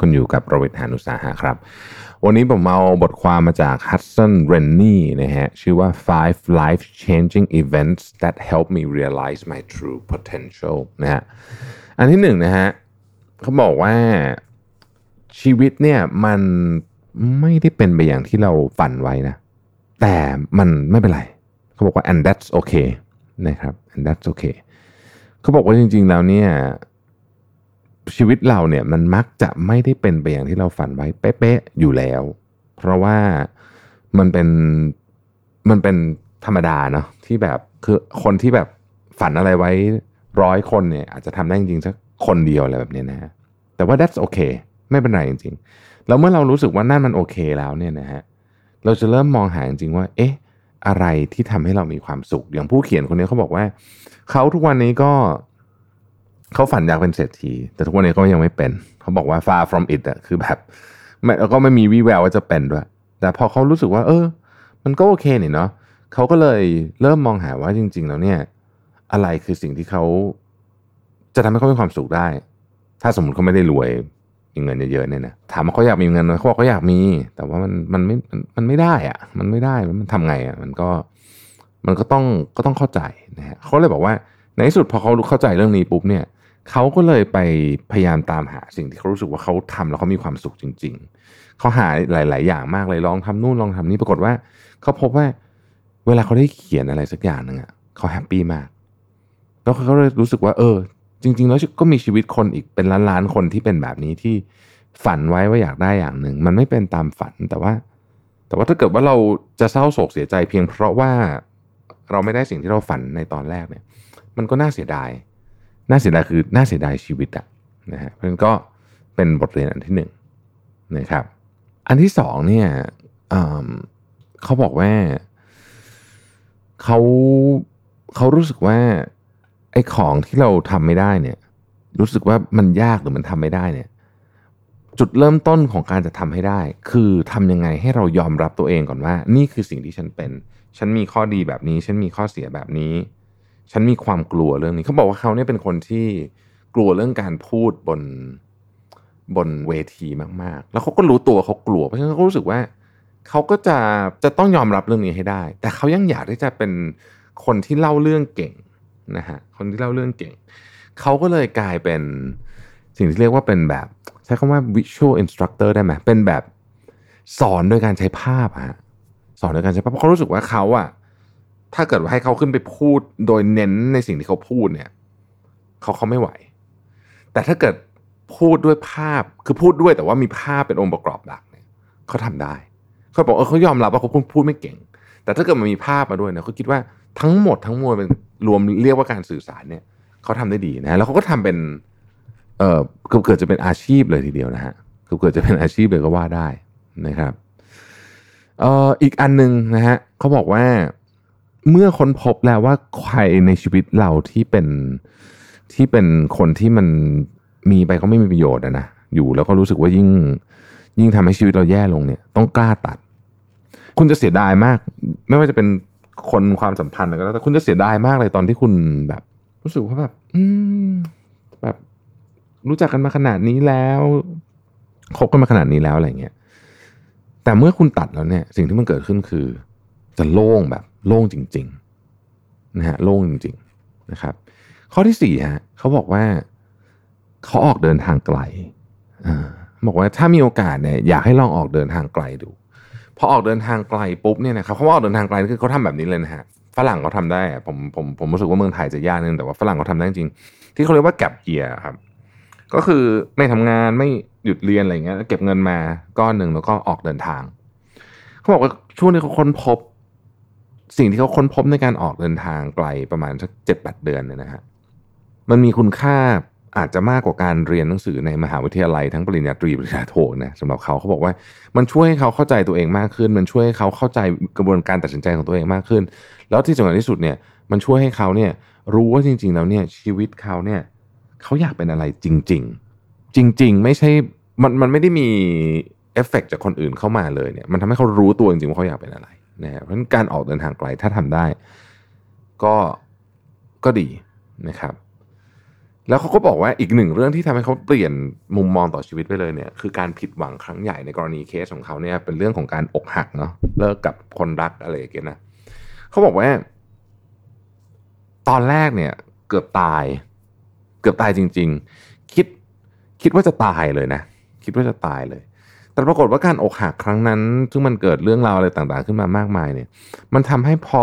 คุณอยู่กับประวิทยานุสาหะครับ วันนี้ผมเอาบทความมาจาก Hudson Rennie นะฮะ ชื่อว่า five life changing events that help me realize my true potential นะฮะ อันที่หนึ่งนะฮะเขาบอกว่าชีวิตเนี่ยมันไม่ได้เป็นไปอย่างที่เราฝันไว้นะ แต่มันไม่เป็นไร เขาบอกว่า and that's okay นะครับ and that's okay เขาบอกว่าจริง ๆ แล้วเนี่ย ชีวิตเราเนี่ยมันมักจะไม่ได้เป็นไปอย่างที่เราฝันไว้เป๊ะๆอยู่แล้ว เพราะว่ามันเป็นมันเป็นธรรมดาเนาะที่แบบคือคนที่แบบฝันอะไรไว้ร้อยคนเนี่ยอาจจะทำได้จริงสักคนเดียวอะไรแบบนี้นะฮะแต่ว่า that's okay ไม่เป็นไรจริงๆ แล้วเมื่อเรารู้สึกว่านั่นมันโอเคแล้วเนี่ยนะฮะเราจะเริ่มมองหาจริงๆว่า เอ๊ะ อะไรที่ทำให้เรามีความสุข อย่างผู้เขียนคนนี้เขาบอกว่า เขาทุกวันนี้ก็ เขาฝันอยากเป็นเศรษฐี แต่ทุกวันนี้ก็ยังไม่เป็น เขาบอกว่า far from it อะคือแบบไม่แล้วก็ไม่มีวี่แววว่าจะเป็นด้วย แต่พอเขารู้สึกว่า เออ มันก็โอเคนี่เนาะเขาก็เลยเริ่มมองหาว่าจริง ๆ แล้วเนี่ย อะไรคือสิ่งที่เขาจะทำให้เขามีความสุขได้ ถ้าสมมติเขาไม่ได้รวยมีเงินเยอะๆเนี่ยนะถามว่าเขาอยากมีเงินไหมเขาบอกเขาอยากมี แต่ว่ามันมันไม่มันไม่ได้อะมันไม่ได้มันทำไงอะมันก็มันก็ต้องก็ต้องเข้าใจนะฮะเขาเลยบอกว่าในที่สุดพอเขาเข้าใจเรื่องนี้ปุ๊บเนี่ย เขาก็เลยไปพยายามตามหาสิ่งที่เขารู้สึกว่าเขาทำแล้วเขามีความสุขจริง ๆ เขาหาหลาย ๆ อย่างมากเลยลองทำนู่นลองทำนี่ปรากฏว่า เขาพบว่า เวลาเขาได้เขียนอะไรสักอย่างหนึ่งอะเขาแฮปปี้มากแล้วเขาเลยรู้สึกว่า เออ จริง ๆ แล้วก็มีชีวิตคนอีกเป็นล้านๆคนที่เป็นแบบนี้ที่ฝันไว้ว่าอยากได้อย่างหนึ่ง มันไม่เป็นตามฝันแต่ว่า แต่ว่าถ้าเกิดว่าเราจะเศร้าโศกเสียใจเพียงเพราะว่าเราไม่ได้สิ่งที่เราฝันในตอนแรกเนี่ย มันก็น่าเสียดาย น่าเสียดายคือน่าเสียดายชีวิตอะนะฮะเพราะฉะนั้นก็เป็นบทเรียนอันที่หนึ่งนะครับ อันที่สองเนี่ยเขาบอกว่าเขาเขารู้สึกว่าไอ้ของที่เราทำไม่ได้เนี่ย รู้สึกว่ามันยากหรือมันทำไม่ได้เนี่ย จุดเริ่มต้นของการจะทำให้ได้ คือทำยังไงให้เรายอมรับตัวเองก่อนว่า นี่คือสิ่งที่ฉันเป็น ฉันมีข้อดีแบบนี้ ฉันมีข้อเสียแบบนี้ ฉันมีความกลัวเรื่องนี้เขาบอกว่าเขาเนี่ยเป็นคนที่กลัวเรื่องการพูดบนบนเวทีมากๆ แล้วเขาก็รู้ตัวเขากลัว เพราะฉะนั้นเขารู้สึกว่าเขาก็จะจะต้องยอมรับเรื่องนี้ให้ได้ แต่เขายังอยากที่จะเป็นคนที่เล่าเรื่องเก่งนะฮะคนที่เล่าเรื่องเก่งเขาก็เลยกลายเป็นสิ่งที่เรียกว่าเป็นแบบ ใช้คำว่า visual instructor ได้ไหมเป็นแบบสอนโดยการใช้ภาพฮะสอนโดยการใช้ภาพเพราะเขารู้สึกว่าเขาอะ ถ้าเกิดว่าให้เขาขึ้นไปพูดโดยเน้นในสิ่งที่เขาพูดเนี่ยเขาเขาไม่ไหว แต่ถ้าเกิดพูดด้วยภาพคือพูดด้วยแต่ว่ามีภาพเป็นองค์ประกอบหลักเนี่ยเขาทำได้เขาบอกเออเขายอมรับว่าเขาพูดพูดไม่เก่ง แต่ถ้าเกิดมันมีภาพมาด้วยเนี่ยเขาคิดว่าทั้งหมดทั้งมวลเป็นรวมเรียกว่าการสื่อสารเนี่ยเขาทำได้ดีนะแล้วเขาก็ทำเป็นเอ่อเกิดจะเป็นอาชีพเลยทีเดียวนะฮะเกิดจะเป็นอาชีพเลยก็ว่าได้นะครับเอ่ออีกอันหนึ่งนะฮะเขาบอกว่า เมื่อค้นพบแล้วว่าใครในชีวิตเราที่เป็นที่เป็นคนที่มันมีไปเขาไม่มีประโยชน์นะอยู่แล้วก็รู้สึกว่ายิ่งยิ่งทำให้ชีวิตเราแย่ลงเนี่ย ต้องกล้าตัด คุณจะเสียดายมาก ไม่ว่าจะเป็นคนความสัมพันธ์อะไรก็แล้วแต่คุณจะเสียดายมากเลยตอนที่คุณแบบ รู้สึกว่าแบบ อืมแบบรู้จักกันมาขนาดนี้แล้วคบกันมาขนาดนี้แล้วอะไรเงี้ยแต่เมื่อคุณตัดแล้วเนี่ย สิ่งที่มันเกิดขึ้นคือ จะโล่งแบบโล่งจริงๆนะฮะโล่งจริงๆนะครับ ข้อที่สี่ฮะเขาบอกว่าเขาออกเดินทางไกลอบอกว่าถ้ามีโอกาสเนี่ยอยากให้ลองออกเดินทางไกลดูพอออกเดินทางไกลปุ๊บเนี่ยนะครับเขาว่าออกเดินทางไกลคือเขาทำแบบนี้เลยนะฮะฝรั่งเขาทาได้ผมผมผมรู้สึกว่าเมืองไทยจะยากนึงแต่ว่าฝรั่งเขาทาได้จริง ที่เขาเรียกว่าแก็บเกียร์ครับ ก็คือไม่ทำงานไม่หยุดเรียนอะไรเงี้ยเก็บเงินมาก้อนหนึ่งแล้วก็ออกเดินทางเขาบอกว่าช่วงนี้เขาค้นพบ สิ่งที่เขาค้นพบในการออกเดินทางไกลประมาณสักเจ็ดแปดเดือนเนี่ยนะฮะมันมีคุณค่าอาจจะมากกว่าการเรียนหนังสือในมหาวิทยาลัยทั้งปริญญาตรีปริญญาโทนะสำหรับเขาเขาบอกว่ามันช่วยให้เขาเข้าใจตัวเองมากขึ้น มันช่วยให้เขาเข้าใจกระบวนการตัดสินใจของตัวเองมากขึ้น แล้วที่สำคัญที่สุดเนี่ยมันช่วยให้เขาเนี่ยรู้ว่าจริง ๆ แล้วเนี่ยชีวิตเขาเนี่ยเขาอยากเป็นอะไรจริง ๆ จริง ๆ ไม่ใช่มันมันไม่ได้มีเอฟเฟกจากคนอื่นเข้ามาเลยเนี่ยมันทำให้เขารู้ตัวจริงๆว่าเขาอยากเป็นอะไร นะเพราะฉะนั้นการออกเดินทางไกลถ้าทำได้ ก็ก็ดีนะครับ แล้วเขาก็บอกว่าอีกหนึ่งเรื่องที่ทำให้เขาเปลี่ยนมุมมองต่อชีวิตไปเลยเนี่ยคือการผิดหวังครั้งใหญ่ในกรณีเคสของเขาเนี่ยเป็นเรื่องของการอกหักเนาะเลิกกับคนรักอะไรอย่างเงี้ยนะเขาบอกว่า ตอนแรกเนี่ย เกือบตาย เกือบตายจริง ๆ คิดคิดว่าจะตายเลยนะ คิดว่าจะตายเลย แต่ปรากฏว่าการอกหักครั้งนั้น ซึ่งมันเกิดเรื่องราวอะไรต่างๆ ขึ้นมามากมายเนี่ย มันทำให้พอ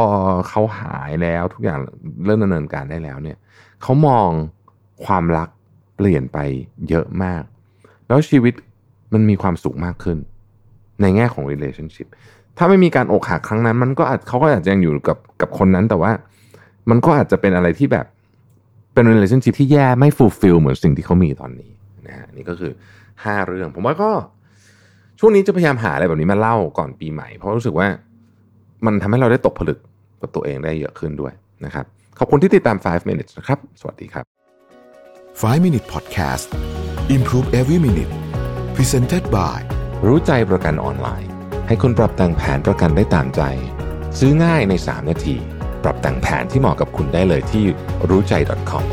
เขาหายแล้วทุกอย่างเริ่มดำเนินการได้แล้วเนี่ยเขามองความรักเปลี่ยนไปเยอะมาก แล้วชีวิตมันมีความสุขมากขึ้น ในแง่ของ relationship ถ้าไม่มีการอกหักครั้งนั้น มันก็อาจเขาก็อาจจะยังอยู่กับกับคนนั้นแต่ว่า มันก็อาจจะเป็นอะไรที่แบบเป็น relationship ที่แย่ไม่ fulfill เหมือนสิ่งที่เขามีตอนนี้นะฮะนี่ก็คือ 5 เรื่อง ผมว่าก็ ช่วงนี้จะพยายามหาอะไรแบบนี้มาเล่าก่อนปีใหม่ เพราะรู้สึกว่ามันทำให้เราได้ตกผลึกกับตัวเองได้เยอะขึ้นด้วยนะครับ ขอบคุณที่ติดตาม 5 minutes นะครับ สวัสดีครับ 5 Minute Podcast Improve Every Minute Presented by รู้ใจประกันออนไลน์ ให้คุณปรับแต่งแผนประกันได้ตามใจ ซื้อง่ายใน 3 นาที ปรับแต่งแผนที่เหมาะกับคุณได้เลยที่รู้ใจ .com